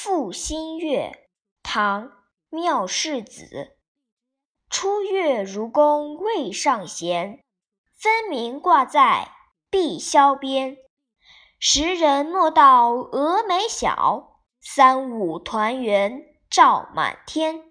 《赋新月》唐·妙世子，初月如弓未上弦，分明挂在碧霄边。时人莫道蛾眉小，三五团圆照满天。